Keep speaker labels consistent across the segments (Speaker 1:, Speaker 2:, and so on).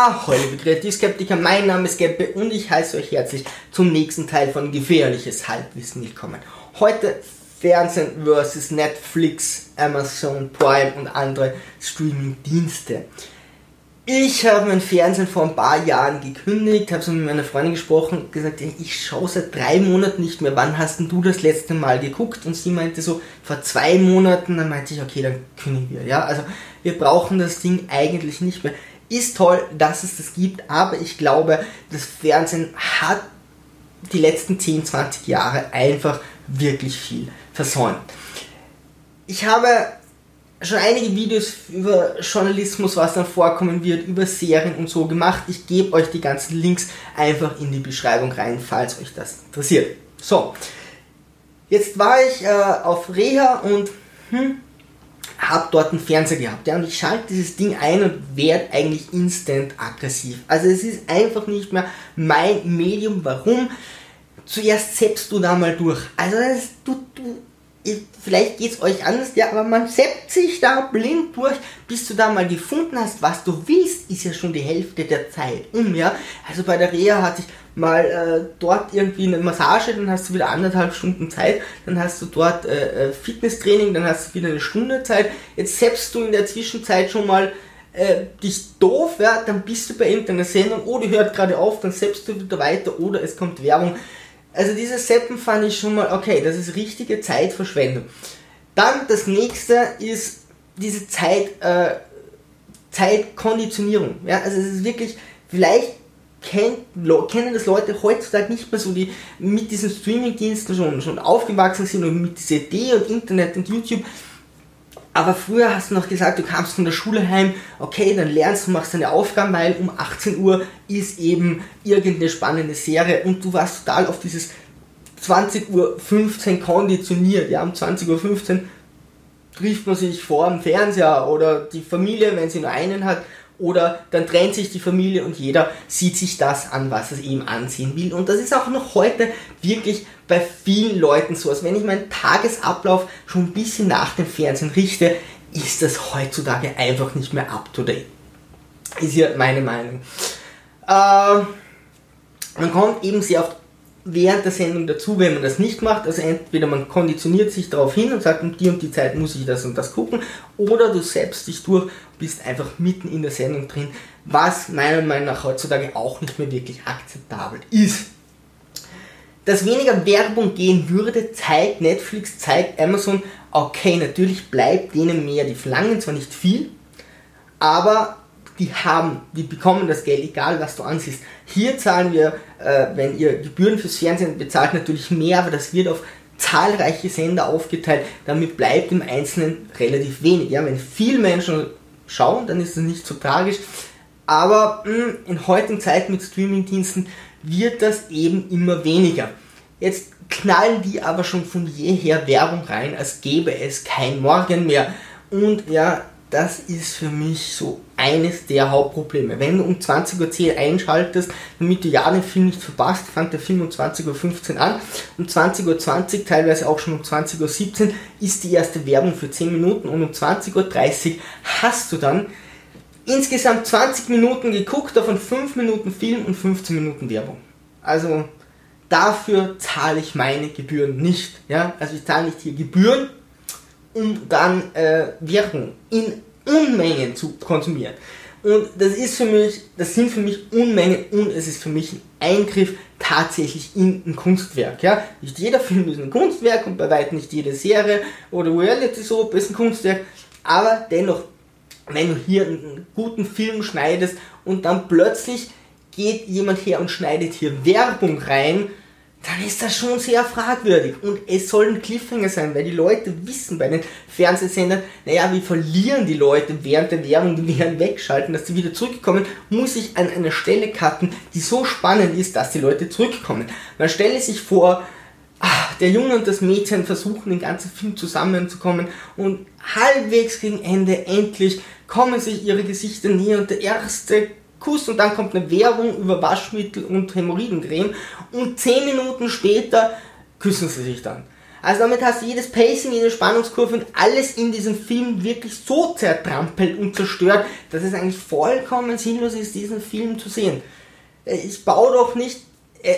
Speaker 1: Ahoi, liebe Kreativskeptiker, mein Name ist Geppe und ich heiße euch herzlich zum nächsten Teil von Gefährliches Halbwissen willkommen. Heute Fernsehen versus Netflix, Amazon Prime und andere Streaming-Dienste. Ich habe mein Fernsehen vor ein paar Jahren gekündigt, habe so mit meiner Freundin gesprochen und gesagt, ich schaue seit drei Monaten nicht mehr. Wann hast denn du das letzte Mal geguckt? Und sie meinte so, vor zwei Monaten. Dann meinte ich, okay, dann kündigen wir. Ja, also wir brauchen das Ding eigentlich nicht mehr. Ist toll, dass es das gibt, aber ich glaube, das Fernsehen hat die letzten 10, 20 Jahre einfach wirklich viel versäumt. Ich habe schon einige Videos über Journalismus, was dann vorkommen wird, über Serien und so gemacht. Ich gebe euch die ganzen Links einfach in die Beschreibung rein, falls euch das interessiert. So, jetzt war ich äh, auf Reha und hm, habe dort einen Fernseher gehabt. Ja, und ich schalte dieses Ding ein und werde eigentlich instant aggressiv. Also es ist einfach nicht mehr mein Medium. Warum? Zuerst selbst du da mal durch. Also das, du, du, vielleicht geht es euch anders, ja, aber man seppt sich da blind durch, bis du da mal gefunden hast, was du willst, ist ja schon die Hälfte der Zeit um, ja. Also bei der Reha hatte ich mal äh, dort irgendwie eine Massage, dann hast du wieder anderthalb Stunden Zeit, dann hast du dort äh, äh Fitnesstraining, dann hast du wieder eine Stunde Zeit. Jetzt selbst du in der Zwischenzeit schon mal äh, dich doof, ja, dann bist du bei irgendeiner Sendung, oh, die hört gerade auf, dann selbst du wieder weiter oder es kommt Werbung. Also dieses Seppen fand ich schon mal, okay, das ist richtige Zeitverschwendung. Dann das nächste ist diese Zeit, äh, Zeitkonditionierung. Ja, also es ist wirklich, vielleicht kennt, kennen das Leute heutzutage nicht mehr so, die mit diesen Streamingdiensten schon, schon aufgewachsen sind und mit dieser Idee und Internet und YouTube. Aber früher hast du noch gesagt, du kamst von der Schule heim, okay, dann lernst du, machst deine Aufgaben, weil um 18 Uhr ist eben irgendeine spannende Serie und du warst total auf dieses 20.15 Uhr konditioniert. Ja, um 20.15 Uhr trifft man sich vor dem Fernseher oder die Familie, wenn sie nur einen hat, oder dann trennt sich die Familie und jeder sieht sich das an, was es ihm ansehen will. Und das ist auch noch heute wirklich bei vielen Leuten so. Also wenn ich meinen Tagesablauf schon ein bisschen nach dem Fernsehen richte, ist das heutzutage einfach nicht mehr up to date. Ist ja meine Meinung. Äh, man kommt eben sehr oft während der Sendung dazu, wenn man das nicht macht. Also entweder man konditioniert sich darauf hin und sagt, um die und die Zeit muss ich das und das gucken, oder du selbst dich durch, bist einfach mitten in der Sendung drin, was meiner Meinung nach heutzutage auch nicht mehr wirklich akzeptabel ist. Dass weniger Werbung gehen würde, zeigt Netflix, zeigt Amazon, okay, natürlich bleibt denen mehr, die verlangen zwar nicht viel, aber die haben, die bekommen das Geld, egal was du ansiehst. Hier zahlen wir, äh, wenn ihr Gebühren fürs Fernsehen bezahlt, natürlich mehr, aber das wird auf zahlreiche Sender aufgeteilt. Damit bleibt im Einzelnen relativ wenig. Ja, wenn viele Menschen schauen, dann ist das nicht so tragisch. Aber mh, hm, in heutigen Zeiten mit Streamingdiensten wird das eben immer weniger. Jetzt knallen die aber schon von jeher Werbung rein, als gäbe es kein Morgen mehr. Und ja, das ist für mich so eines der Hauptprobleme. Wenn du um 20.10 Uhr einschaltest, damit du ja den Film nicht verpasst, fängt der Film um 20.15 Uhr an. Um 20.20 Uhr, teilweise auch schon um 20.17 Uhr, ist die erste Werbung für 10 Minuten und um 20.30 Uhr hast du dann insgesamt 20 Minuten geguckt, davon 5 Minuten Film und 15 Minuten Werbung. Also dafür zahle ich meine Gebühren nicht. Ja? Also ich zahle nicht hier Gebühren, um dann äh, Werbung in Unmengen zu konsumieren. Und das ist für mich, das sind für mich Unmengen und es ist für mich ein Eingriff tatsächlich in ein Kunstwerk. Ja? Nicht jeder Film ist ein Kunstwerk und bei weitem nicht jede Serie oder Reality Soap ist ein Kunstwerk, aber dennoch, wenn du hier einen guten Film schneidest und dann plötzlich geht jemand her und schneidet hier Werbung rein, dann ist das schon sehr fragwürdig. Und es soll ein Cliffhanger sein, weil die Leute wissen bei den Fernsehsendern, naja, wir verlieren die Leute während der Werbung, die werden wegschalten, dass sie wieder zurückkommen, muss ich an einer Stelle cutten, die so spannend ist, dass die Leute zurückkommen. Man stelle sich vor, ach, der Junge und das Mädchen versuchen den ganzen Film zusammenzukommen und halbwegs gegen Ende endlich kommen sich ihre Gesichter näher und der erste Kuss und dann kommt eine Werbung über Waschmittel und Hämorrhoidencreme und zehn Minuten später küssen sie sich dann. Also damit hast du jedes Pacing, jede Spannungskurve und alles in diesem Film wirklich so zertrampelt und zerstört, dass es eigentlich vollkommen sinnlos ist, diesen Film zu sehen. Äh, ich baue doch nicht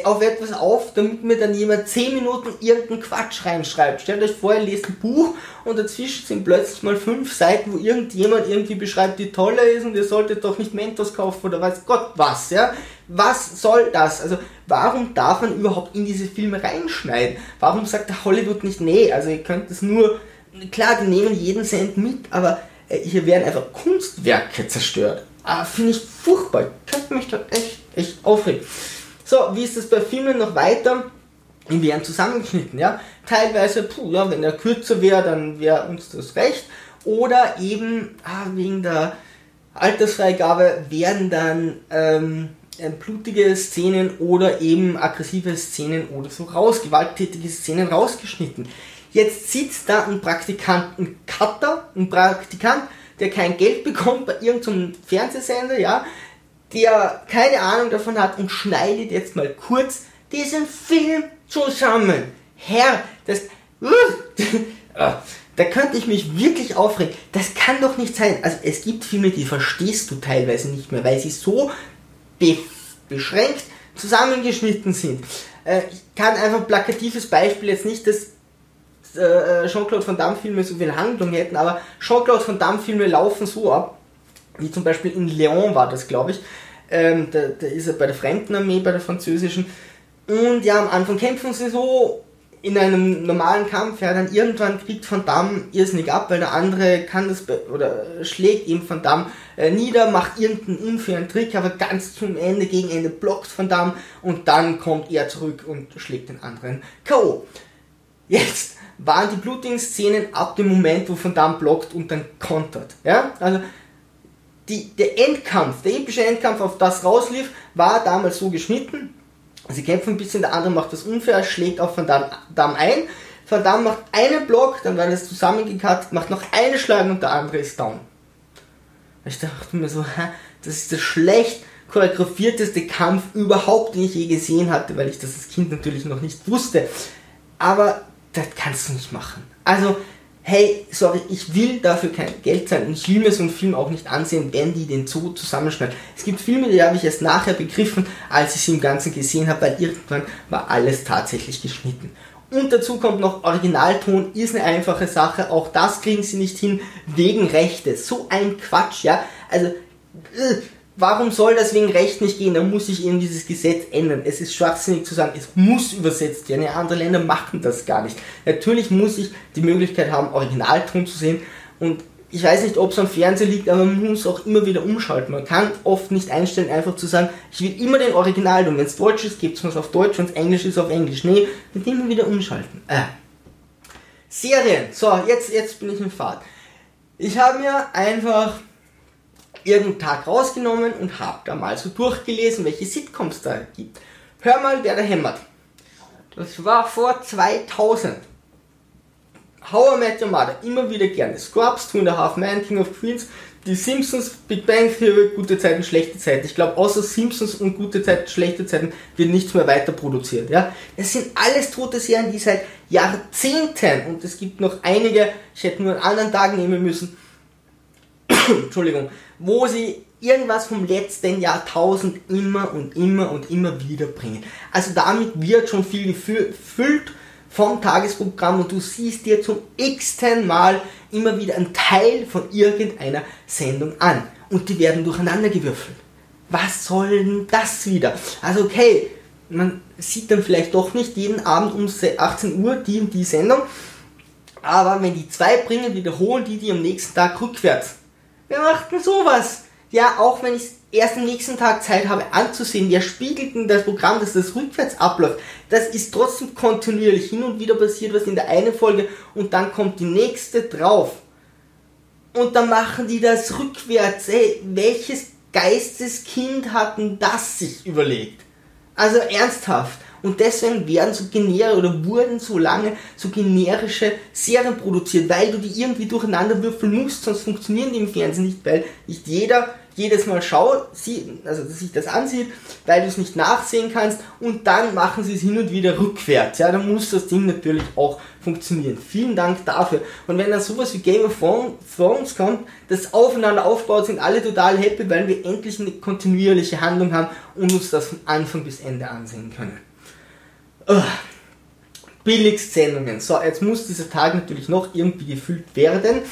Speaker 1: auf etwas auf, damit mir dann jemand 10 Minuten irgendeinen Quatsch reinschreibt. Stellt euch vor, ihr lest ein Buch und dazwischen sind plötzlich mal fünf Seiten, wo irgendjemand irgendwie beschreibt, wie toll er ist und ihr solltet doch nicht Mentos kaufen oder weiß Gott was, ja? Was soll das? Also, warum darf man überhaupt in diese Filme reinschneiden? Warum sagt der Hollywood nicht, nee, also ihr könnt es nur, klar, die nehmen jeden Cent mit, aber äh, hier werden einfach Kunstwerke zerstört. Ah, Finde ich furchtbar. Könnte mich da echt, echt aufregen. So, wie ist das bei Filmen noch weiter? Die werden zusammengeschnitten, ja. Teilweise, puh, ja, wenn er kürzer wäre, dann wäre uns das recht. Oder eben, ah, wegen der Altersfreigabe werden dann ähm, äh, blutige Szenen oder eben aggressive Szenen oder so raus, gewalttätige Szenen rausgeschnitten. Jetzt sitzt da ein Praktikant, ein Cutter, ein Praktikant, der kein Geld bekommt bei irgendeinem Fernsehsender, ja, der keine Ahnung davon hat und schneidet jetzt mal kurz diesen Film zusammen. Herr, das... Da könnte ich mich wirklich aufregen. Das kann doch nicht sein. Also es gibt Filme, die verstehst du teilweise nicht mehr, weil sie so be beschränkt zusammengeschnitten sind. Äh, ich kann einfach ein plakatives Beispiel jetzt nicht, dass äh, Jean-Claude Van Damme Filme so viel Handlung hätten, aber Jean-Claude Van Damme Filme laufen so ab, wie zum Beispiel in Leon war das, glaube ich. Ähm, da, da ist er bei der Fremdenarmee, bei der französischen. Und ja, am Anfang kämpfen sie so in einem normalen Kampf. Ja, dann irgendwann kriegt Van Damme irrsinnig ab, weil der andere kann das oder schlägt ihm Van Damme äh, nieder, macht irgendeinen unfairen Trick, aber ganz zum Ende, gegen Ende blockt Van Damme und dann kommt er zurück und schlägt den anderen K.O. Jetzt waren die blutigen Szenen ab dem Moment, wo Van Damme blockt und dann kontert. Ja, also die, der Endkampf, der epische Endkampf, auf das rauslief, war damals so geschnitten. Sie kämpfen ein bisschen, der andere macht das unfair, schlägt auf Van Damme ein. Van Damme macht einen Block, dann wird es zusammengekattet, macht noch eine Schlag und der andere ist down. Ich dachte mir so, das ist der schlecht choreografierteste Kampf überhaupt, den ich je gesehen hatte, weil ich das als Kind natürlich noch nicht wusste. Aber das kannst du nicht machen. Also, hey, sorry, ich will dafür kein Geld zahlen und ich will mir so einen Film auch nicht ansehen, wenn die den so zusammenschneiden. Es gibt Filme, die habe ich erst nachher begriffen, als ich sie im Ganzen gesehen habe, weil irgendwann war alles tatsächlich geschnitten. Und dazu kommt noch Originalton, ist eine einfache Sache, auch das kriegen sie nicht hin, wegen Rechte. So ein Quatsch, ja. Also, äh, warum soll das wegen Recht nicht gehen? Da muss sich eben dieses Gesetz ändern. Es ist schwachsinnig zu sagen, es muss übersetzt werden. Ja, andere Länder machen das gar nicht. Natürlich muss ich die Möglichkeit haben, Originalton zu sehen. Und ich weiß nicht, ob es am Fernseher liegt, aber man muss auch immer wieder umschalten. Man kann oft nicht einstellen, einfach zu sagen, ich will immer den Original und wenn es Deutsch ist, gibt es was auf Deutsch, wenn es Englisch ist, auf Englisch. Nee, mit immer wieder umschalten. Äh. Serien. So, jetzt, jetzt bin ich im Fahrt. Ich habe mir einfach irgendeinen Tag rausgenommen und habe da mal so durchgelesen, welche Sitcoms da gibt. Hör mal, wer da hämmert. Das war vor 2000. How I Met Your Mother, immer wieder gerne. Scrubs, Two and a Half Men, King of Queens, die Simpsons, Big Bang Theory, gute Zeiten, schlechte Zeiten. Ich glaube, außer Simpsons und gute Zeiten, schlechte Zeiten wird nichts mehr weiter produziert. Ja? Das sind alles tote Serien, die seit Jahrzehnten, und es gibt noch einige, ich hätte nur einen anderen Tag nehmen müssen, Entschuldigung, wo sie irgendwas vom letzten Jahrtausend immer und immer und immer wieder bringen. Also damit wird schon viel gefüllt vom Tagesprogramm und du siehst dir zum x-ten Mal immer wieder einen Teil von irgendeiner Sendung an und die werden durcheinander gewürfelt. Was soll denn das wieder? Also okay, man sieht dann vielleicht doch nicht jeden Abend um 18 Uhr die und die Sendung, aber wenn die zwei bringen, wiederholen die die am nächsten Tag rückwärts. Wer macht denn sowas? Ja, auch wenn ich erst am nächsten Tag Zeit habe anzusehen, wer spiegelt denn das Programm, dass das rückwärts abläuft? Das ist trotzdem kontinuierlich. Hin und wieder passiert was in der einen Folge und dann kommt die nächste drauf. Und dann machen die das rückwärts. Ey, welches Geisteskind hat denn das sich überlegt? Also ernsthaft. Und deswegen werden so generische oder wurden so lange so generische Serien produziert, weil du die irgendwie durcheinander würfeln musst, sonst funktionieren die im Fernsehen nicht, weil nicht jeder jedes Mal schaut, also sich das ansieht, weil du es nicht nachsehen kannst und dann machen sie es hin und wieder rückwärts. Ja, dann muss das Ding natürlich auch funktionieren. Vielen Dank dafür. Und wenn dann sowas wie Game of Thrones kommt, das aufeinander aufbaut, sind alle total happy, weil wir endlich eine kontinuierliche Handlung haben und uns das von Anfang bis Ende ansehen können. Uh. Billigsendungen. So, jetzt muss dieser Tag natürlich noch irgendwie gefüllt werden.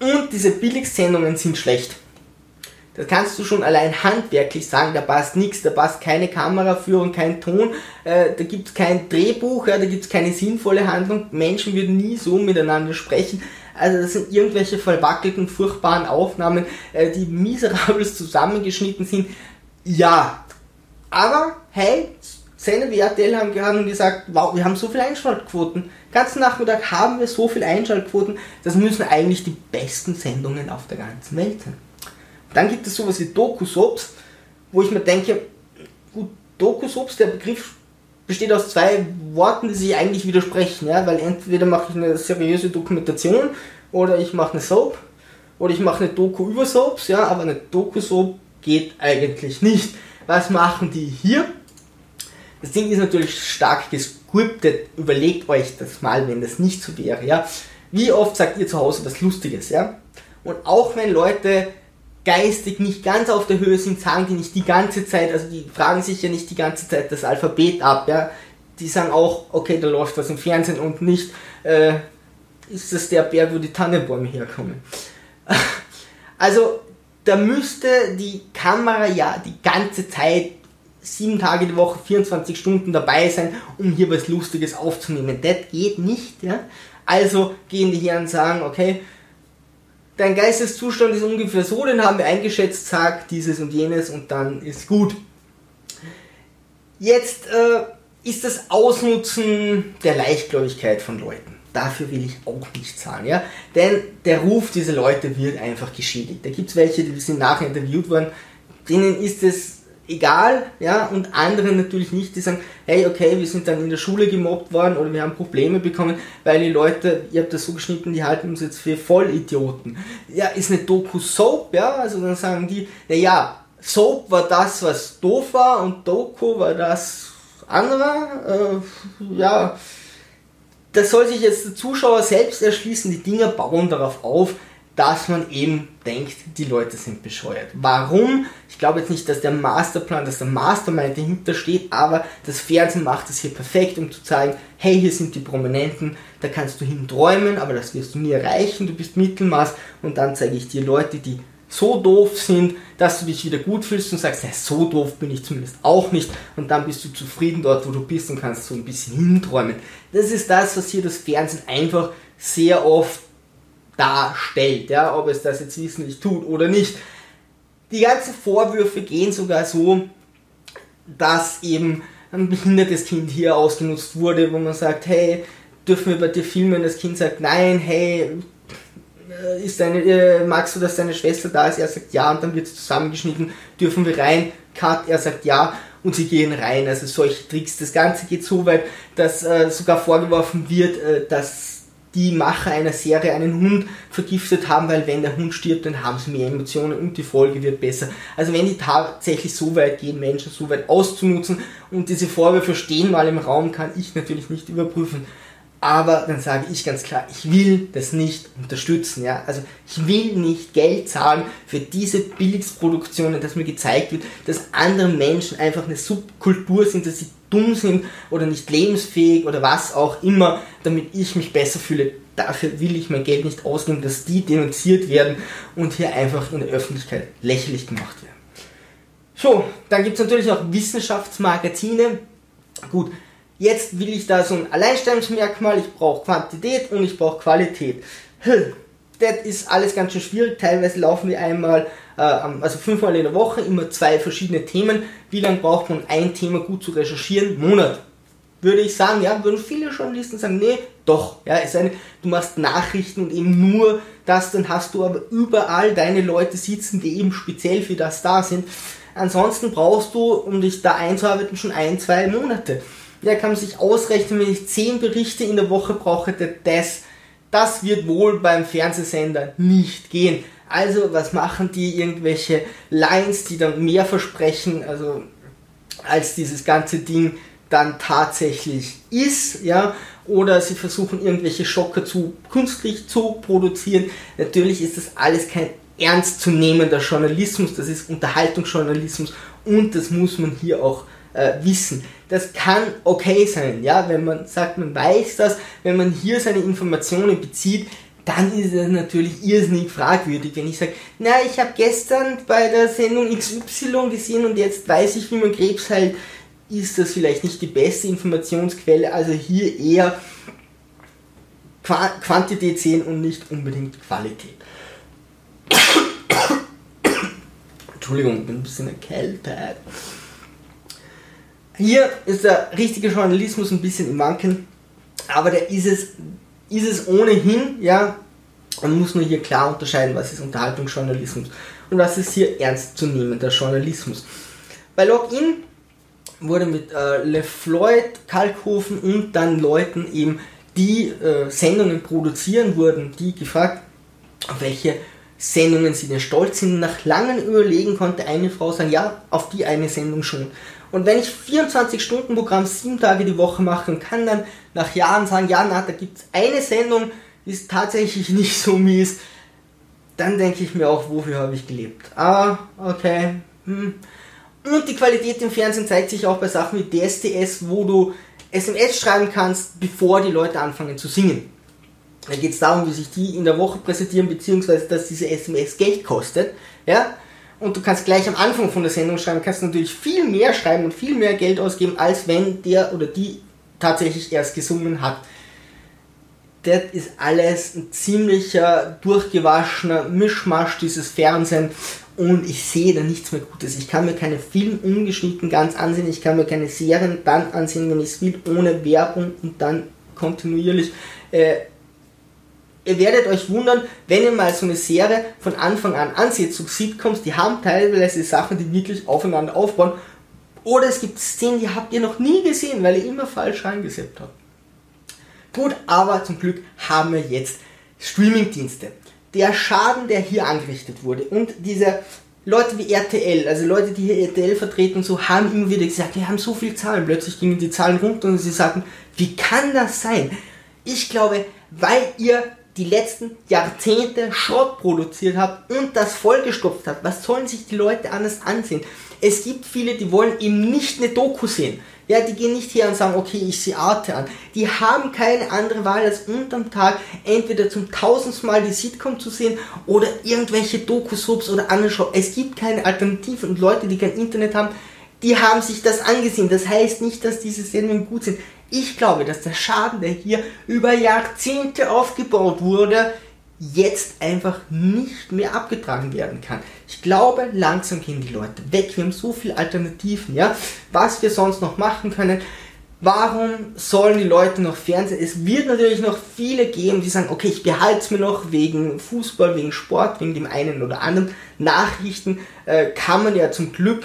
Speaker 1: Und diese Billigsendungen sind schlecht. Das kannst du schon allein handwerklich sagen, da passt nichts, da passt keine Kameraführung, kein Ton, äh, da gibt es kein Drehbuch, ja, da gibt es keine sinnvolle Handlung, Menschen würden nie so miteinander sprechen. Also das sind irgendwelche verwackelten, furchtbaren Aufnahmen, äh, die miserabel zusammengeschnitten sind. Ja, aber hey, Sender wie RTL haben gehabt gesagt, wow, wir haben so viele Einschaltquoten. Ganzen Nachmittag haben wir so viele Einschaltquoten, das müssen eigentlich die besten Sendungen auf der ganzen Welt sein. Dann gibt es sowas wie Doku-Soaps, wo ich mir denke, gut, Doku-Soaps, der Begriff besteht aus zwei Worten, die sich eigentlich widersprechen, ja, weil entweder mache ich eine seriöse Dokumentation oder ich mache eine Soap oder ich mache eine Doku über Soaps, ja, aber eine Doku-Soap geht eigentlich nicht. Was machen die hier? Das Ding ist natürlich stark gescriptet. Überlegt euch das mal, wenn das nicht so wäre, ja. Wie oft sagt ihr zu Hause was Lustiges, ja? Und auch wenn Leute geistig nicht ganz auf der Höhe sind, sagen die nicht die ganze Zeit, also die fragen sich ja nicht die ganze Zeit das Alphabet ab, ja. Die sagen auch, okay, da läuft was im Fernsehen und nicht, äh, ist das der Berg, wo die Tannenbäume herkommen. Also, da müsste die Kamera ja die ganze Zeit sieben Tage die Woche, 24 Stunden dabei sein, um hier was Lustiges aufzunehmen. Das geht nicht, ja. Also gehen die hier und sagen, okay, dein Geisteszustand ist ungefähr so, den haben wir eingeschätzt, sag dieses und jenes und dann ist gut. Jetzt äh, ist das Ausnutzen der Leichtgläubigkeit von Leuten. Dafür will ich auch nicht sagen, ja. Denn der Ruf dieser Leute wird einfach geschädigt. Da gibt es welche, die sind nachher interviewt worden, denen ist es egal, ja, und andere natürlich nicht, die sagen, hey, okay, wir sind dann in der Schule gemobbt worden oder wir haben Probleme bekommen, weil die Leute, ihr habt das so geschnitten, die halten uns jetzt für Vollidioten. Ja, ist eine Doku-Soap, ja, also dann sagen die, naja, Soap war das, was doof war und Doku war das andere, äh, ja, das soll sich jetzt der Zuschauer selbst erschließen, die Dinger bauen darauf auf, dass man eben denkt, die Leute sind bescheuert. Warum? Ich glaube jetzt nicht, dass der Masterplan, dass der Mastermind dahinter steht, aber das Fernsehen macht es hier perfekt, um zu zeigen, hey, hier sind die Prominenten, da kannst du hin träumen, aber das wirst du nie erreichen, du bist Mittelmaß und dann zeige ich dir Leute, die so doof sind, dass du dich wieder gut fühlst und sagst, ja, so doof bin ich zumindest auch nicht und dann bist du zufrieden dort, wo du bist und kannst so ein bisschen hinträumen. Das ist das, was hier das Fernsehen einfach sehr oft darstellt, ja, ob es das jetzt wissentlich tut oder nicht. Die ganzen Vorwürfe gehen sogar so, dass eben ein behindertes Kind hier ausgenutzt wurde, wo man sagt, hey, dürfen wir bei dir filmen? Das Kind sagt, nein, hey, äh, ist deine, äh, magst du, dass deine Schwester da ist? Er sagt ja und dann wird es zusammengeschnitten, dürfen wir rein? Cut, er sagt ja und sie gehen rein. Also solche Tricks. Das Ganze geht so weit, dass äh, sogar vorgeworfen wird, äh, dass die Macher einer Serie einen Hund vergiftet haben, weil wenn der Hund stirbt, dann haben sie mehr Emotionen und die Folge wird besser. Also wenn die tatsächlich so weit gehen, Menschen so weit auszunutzen und diese Vorwürfe stehen mal im Raum, kann ich natürlich nicht überprüfen. Aber dann sage ich ganz klar, ich will das nicht unterstützen. Ja? Also ich will nicht Geld zahlen für diese Billigsproduktionen, dass mir gezeigt wird, dass andere Menschen einfach eine Subkultur sind, dass sie dumm sind oder nicht lebensfähig oder was auch immer, damit ich mich besser fühle. Dafür will ich mein Geld nicht ausgeben, dass die denunziert werden und hier einfach in der Öffentlichkeit lächerlich gemacht werden. So, dann gibt es natürlich auch Wissenschaftsmagazine. Gut, jetzt will ich da so ein Alleinstellungsmerkmal, ich brauche Quantität und ich brauche Qualität. Das ist alles ganz schön schwierig. Teilweise laufen wir einmal äh, also fünfmal in der Woche, immer zwei verschiedene Themen. Wie lange braucht man, ein Thema gut zu recherchieren? Monat. Würde ich sagen, ja, würden viele Journalisten sagen, nee, doch, ja, ist eine, du machst Nachrichten und eben nur das, dann hast du aber überall deine Leute sitzen, die eben speziell für das da sind. Ansonsten brauchst du, um dich da einzuarbeiten, schon ein, zwei Monate. Ja, kann sich ausrechnen, wenn ich zehn Berichte in der Woche brauche, das, das wird wohl beim Fernsehsender nicht gehen. Also, was machen die? Irgendwelche Lines, die dann mehr versprechen, also als dieses ganze Ding dann tatsächlich ist, ja, oder sie versuchen irgendwelche Schocker zu künstlich zu produzieren. Natürlich ist das alles kein ernstzunehmender Journalismus, das ist Unterhaltungsjournalismus und das muss man hier auch äh, wissen. Das kann okay sein, ja, wenn man sagt, man weiß das, wenn man hier seine Informationen bezieht, dann ist es natürlich irrsinnig fragwürdig, wenn ich sage, na, ich habe gestern bei der Sendung XY gesehen und jetzt weiß ich, wie man Krebs heilt, ist das vielleicht nicht die beste Informationsquelle, also hier eher Quantität sehen und nicht unbedingt Qualität. Entschuldigung, bin ein bisschen erkältet. Hier ist der richtige Journalismus ein bisschen im Wanken, aber der ist es, ist es ohnehin, ja. Man muss nur hier klar unterscheiden, was ist Unterhaltungsjournalismus und was ist hier ernstzunehmender Journalismus. Bei Login wurde mit äh, LeFloid, Kalkhofen und dann Leuten eben, die äh, Sendungen produzieren wurden, die gefragt, auf welche Sendungen sie denn stolz sind. Nach langem Überlegen konnte eine Frau sagen, ja, auf die eine Sendung schon. Und wenn ich 24-Stunden-Programm sieben Tage die Woche mache und kann dann nach Jahren sagen, ja, na, da gibt es eine Sendung, die ist tatsächlich nicht so mies, dann denke ich mir auch, wofür habe ich gelebt. Ah, okay. Hm. Und die Qualität im Fernsehen zeigt sich auch bei Sachen wie DSDS, wo du SMS schreiben kannst, bevor die Leute anfangen zu singen. Da geht es darum, wie sich die in der Woche präsentieren, beziehungsweise dass diese SMS Geld kostet. Ja? Und du kannst gleich am Anfang von der Sendung schreiben, kannst natürlich viel mehr schreiben und viel mehr Geld ausgeben, als wenn der oder die tatsächlich erst gesungen hat. Das ist alles ein ziemlicher durchgewaschener Mischmasch, dieses Fernsehen. Und ich sehe da nichts mehr Gutes. Ich kann mir keine Film ungeschnitten ganz ansehen. Ich kann mir keine Serien dann ansehen, wenn ich es will, ohne Werbung und dann kontinuierlich. Äh, ihr werdet euch wundern, wenn ihr mal so eine Serie von Anfang an ansieht, so Sitcoms, die haben teilweise Sachen, die wirklich aufeinander aufbauen. Oder es gibt Szenen, die habt ihr noch nie gesehen, weil ihr immer falsch reingesetzt habt. Gut, aber zum Glück haben wir jetzt Streamingdienste. Der Schaden, der hier angerichtet wurde und diese Leute wie RTL, also Leute, die hier RTL vertreten und so, haben immer wieder gesagt, wir haben so viele Zahlen. Plötzlich gingen die Zahlen runter und sie sagten, wie kann das sein? Ich glaube, weil ihr die letzten Jahrzehnte Schrott produziert habt und das vollgestopft habt. Was sollen sich die Leute anders ansehen? Es gibt viele, die wollen eben nicht eine Doku sehen. Ja, die gehen nicht hier und sagen, okay, ich sehe Arte an. Die haben keine andere Wahl, als unterm Tag entweder zum tausendsten Mal die Sitcom zu sehen oder irgendwelche Doku-Subs oder andere Show. Es gibt keine Alternative und Leute, die kein Internet haben, die haben sich das angesehen. Das heißt nicht, dass diese Sendungen gut sind. Ich glaube, dass der Schaden, der hier über Jahrzehnte aufgebaut wurde, jetzt einfach nicht mehr abgetragen werden kann. Ich glaube, langsam gehen die Leute weg. Wir haben so viele Alternativen, ja. Was wir sonst noch machen können. Warum sollen die Leute noch Fernsehen? Es wird natürlich noch viele geben, die sagen, okay, ich behalte es mir noch wegen Fußball, wegen Sport, wegen dem einen oder anderen. Nachrichten äh, kann man ja zum Glück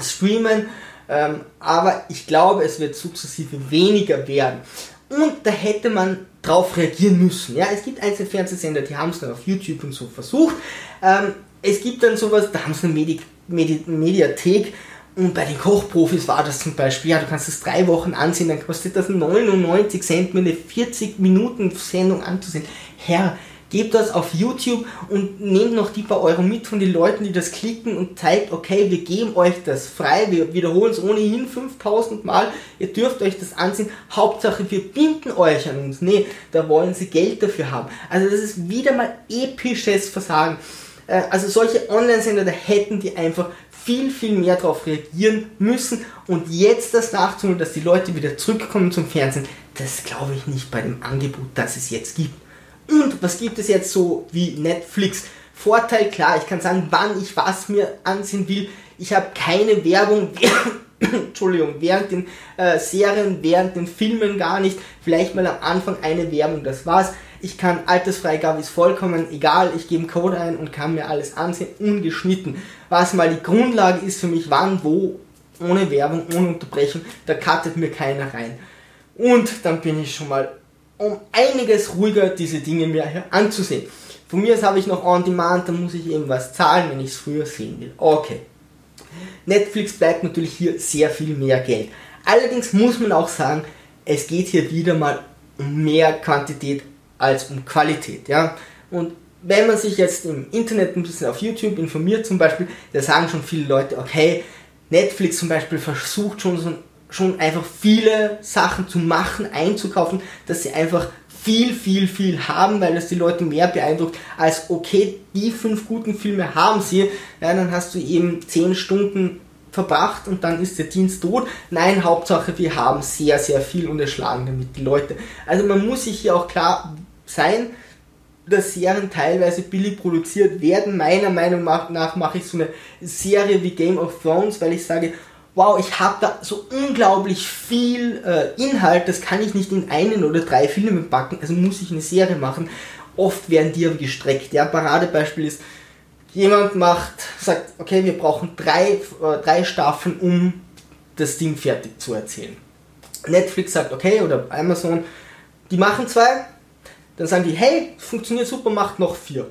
Speaker 1: streamen ähm, aber ich glaube, es wird sukzessive weniger werden. Und da hätte man drauf reagieren müssen. Ja, es gibt einzelne Fernsehsender, die haben es dann auf YouTube und so versucht. Ähm, es gibt dann sowas, da haben sie eine Medi Medi Mediathek und bei den Kochprofis war das zum Beispiel, ja, du kannst es drei Wochen ansehen, dann kostet das 99 Cent, mir eine 40 Minuten Sendung anzusehen. Herr, Gebt das auf YouTube und nehmt noch die paar Euro mit von den Leuten, die das klicken und zeigt, okay, wir geben euch das frei, wir wiederholen es ohnehin 5000 Mal, ihr dürft euch das ansehen, Hauptsache wir binden euch an uns. Nee, da wollen sie Geld dafür haben. Also das ist wieder mal episches Versagen. Äh, also solche Online-Sender, da hätten die einfach viel, viel mehr darauf reagieren müssen und jetzt das nachzuholen, dass die Leute wieder zurückkommen zum Fernsehen, das glaube ich nicht bei dem Angebot, das es jetzt gibt. Und was gibt es jetzt so wie Netflix? Vorteil, klar, ich kann sagen, wann ich was mir ansehen will. Ich habe keine Werbung, Entschuldigung, während den äh, Serien, während den Filmen gar nicht. Vielleicht mal am Anfang eine Werbung, das war's. Ich kann, Altersfreigabe ist vollkommen egal, ich gebe einen Code ein und kann mir alles ansehen, ungeschnitten. Was mal die Grundlage ist für mich, wann, wo, ohne Werbung, ohne Unterbrechung, da cuttet mir keiner rein. Und dann bin ich schon mal um einiges ruhiger diese Dinge mir anzusehen. Von mir aus habe ich noch On Demand, dann muss ich eben was zahlen, wenn ich es früher sehen will. Okay. Netflix bleibt natürlich hier sehr viel mehr Geld. Allerdings muss man auch sagen, es geht hier wieder mal um mehr Quantität als um Qualität. Ja? Und wenn man sich jetzt im Internet ein bisschen auf YouTube informiert zum Beispiel, da sagen schon viele Leute, okay, Netflix zum Beispiel versucht schon, so, schon einfach viele Sachen zu machen, einzukaufen, dass sie einfach viel, viel, viel haben, weil das die Leute mehr beeindruckt, als okay, die fünf guten Filme haben sie, ja, dann hast du eben zehn Stunden verbracht und dann ist der Dienst tot. Nein, Hauptsache, wir haben sehr, sehr viel und erschlagen damit die Leute. Also man muss sich hier auch klar sein, dass Serien teilweise billig produziert werden. Meiner Meinung nach mache ich so eine Serie wie Game of Thrones, weil ich sage, wow, ich habe da so unglaublich viel äh, Inhalt, das kann ich nicht in einen oder drei Filme packen, also muss ich eine Serie machen. Oft werden die aber gestreckt. Ja, Paradebeispiel ist, jemand macht, sagt, okay, wir brauchen drei, äh, drei Staffeln, um das Ding fertig zu erzählen. Netflix sagt, okay, oder Amazon, die machen zwei, dann sagen die, hey, funktioniert super, macht noch vier.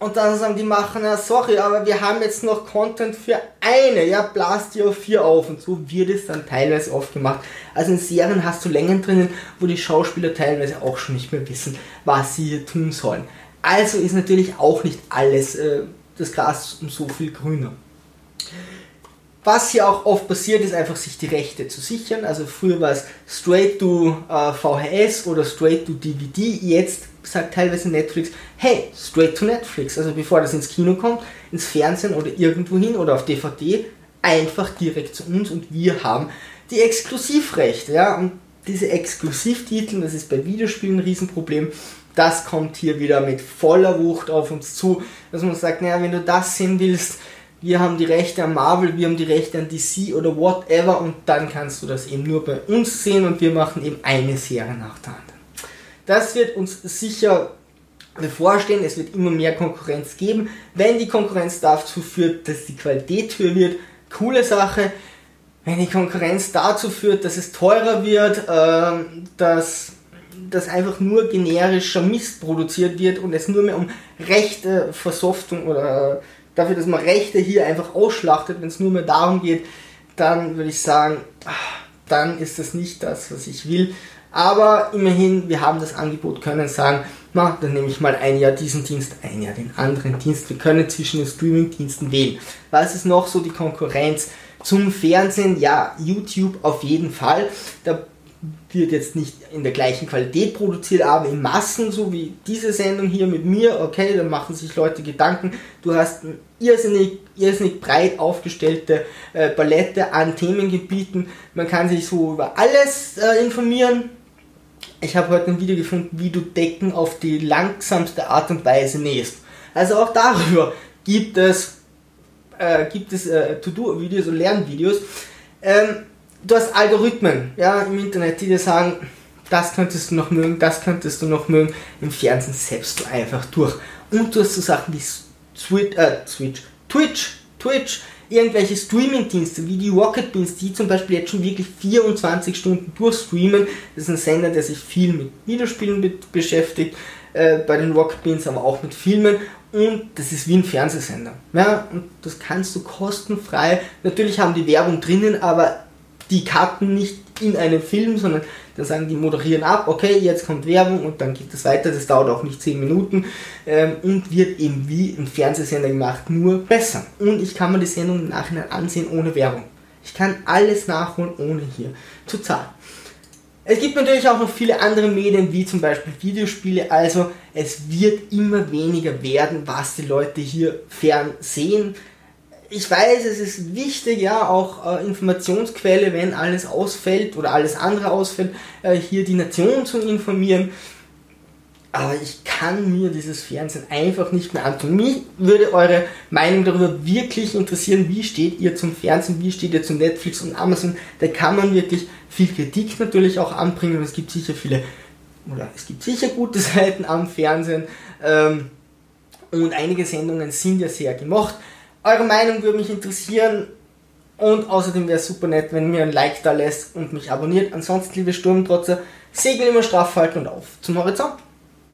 Speaker 1: Und dann sagen die machen, ja, sorry, aber wir haben jetzt noch Content für eine, ja, blast die auf vier auf. Und so wird es dann teilweise oft gemacht. Also in Serien hast du Längen drinnen, wo die Schauspieler teilweise auch schon nicht mehr wissen, was sie hier tun sollen. Also ist natürlich auch nicht alles äh, das Gras um so viel grüner. Was hier auch oft passiert, ist einfach sich die Rechte zu sichern. Also früher war es straight to äh, VHS oder straight to DVD. Jetzt sagt teilweise Netflix, hey, straight to Netflix. Also bevor das ins Kino kommt, ins Fernsehen oder irgendwo hin oder auf DVD, einfach direkt zu uns und wir haben die Exklusivrechte. Ja? Und diese Exklusivtitel, das ist bei Videospielen ein Riesenproblem, das kommt hier wieder mit voller Wucht auf uns zu, dass man sagt, naja, wenn du das sehen willst, wir haben die Rechte an Marvel, wir haben die Rechte an DC oder whatever und dann kannst du das eben nur bei uns sehen und wir machen eben eine Serie nach der anderen. Das wird uns sicher bevorstehen, es wird immer mehr Konkurrenz geben. Wenn die Konkurrenz dazu führt, dass die Qualität höher wird, coole Sache. Wenn die Konkurrenz dazu führt, dass es teurer wird, äh, dass dass einfach nur generischer Mist produziert wird und es nur mehr um rechte Versoftung oder dafür, dass man Rechte hier einfach ausschlachtet, wenn es nur mehr darum geht, dann würde ich sagen, ah, dann ist das nicht das, was ich will. Aber immerhin, wir haben das Angebot, können sagen, na, dann nehme ich mal ein Jahr diesen Dienst, ein Jahr den anderen Dienst. Wir können zwischen den Streaming-Diensten wählen. Was ist noch so die Konkurrenz zum Fernsehen? Ja, YouTube auf jeden Fall. Da wird jetzt nicht in der gleichen Qualität produziert, aber in Massen, so wie diese Sendung hier mit mir, okay, dann machen sich Leute Gedanken. Du hast eine irrsinnig, irrsinnig breit aufgestellte äh, Palette an Themengebieten. Man kann sich so über alles äh, informieren. Ich habe heute ein Video gefunden, wie du Decken auf die langsamste Art und Weise nähst. Also auch darüber gibt es, äh, gibt es äh, To-Do-Videos und Lernvideos. Ähm, du hast Algorithmen ja, im Internet, die dir sagen, das könntest du noch mögen, das könntest du noch mögen. Im Fernsehen selbst du einfach durch. Und du hast so Sachen wie Switch, äh, Switch, Twitch, Twitch, irgendwelche Streaming-Dienste wie die Rocket Beans, die zum Beispiel jetzt schon wirklich 24 Stunden durchstreamen. Das ist ein Sender, der sich viel mit Videospielen be beschäftigt, äh, bei den Rocket Beans aber auch mit Filmen. Und das ist wie ein Fernsehsender. Ja, und das kannst du kostenfrei. Natürlich haben die Werbung drinnen, aber die cutten nicht in einem Film, sondern dann sagen die moderieren ab, okay, jetzt kommt Werbung und dann geht es weiter, das dauert auch nicht 10 Minuten ähm, und wird eben wie im Fernsehsender gemacht, nur besser. Und ich kann mir die Sendung im Nachhinein ansehen ohne Werbung. Ich kann alles nachholen, ohne hier zu zahlen. Es gibt natürlich auch noch viele andere Medien, wie zum Beispiel Videospiele, also es wird immer weniger werden, was die Leute hier fern sehen ich weiß, es ist wichtig, ja, auch äh, Informationsquelle, wenn alles ausfällt oder alles andere ausfällt, äh, hier die Nation zu informieren. Aber ich kann mir dieses Fernsehen einfach nicht mehr antun. Mich würde eure Meinung darüber wirklich interessieren. Wie steht ihr zum Fernsehen? Wie steht ihr zu Netflix und Amazon? Da kann man wirklich viel Kritik natürlich auch anbringen. Es gibt sicher viele, oder es gibt sicher gute Seiten am Fernsehen. Ähm, und einige Sendungen sind ja sehr gemocht. Eure Meinung würde mich interessieren. Und außerdem wäre es super nett, wenn ihr mir ein Like da lässt und mich abonniert. Ansonsten, liebe Sturmtrotzer, Segel immer straff halten und auf zum Horizont.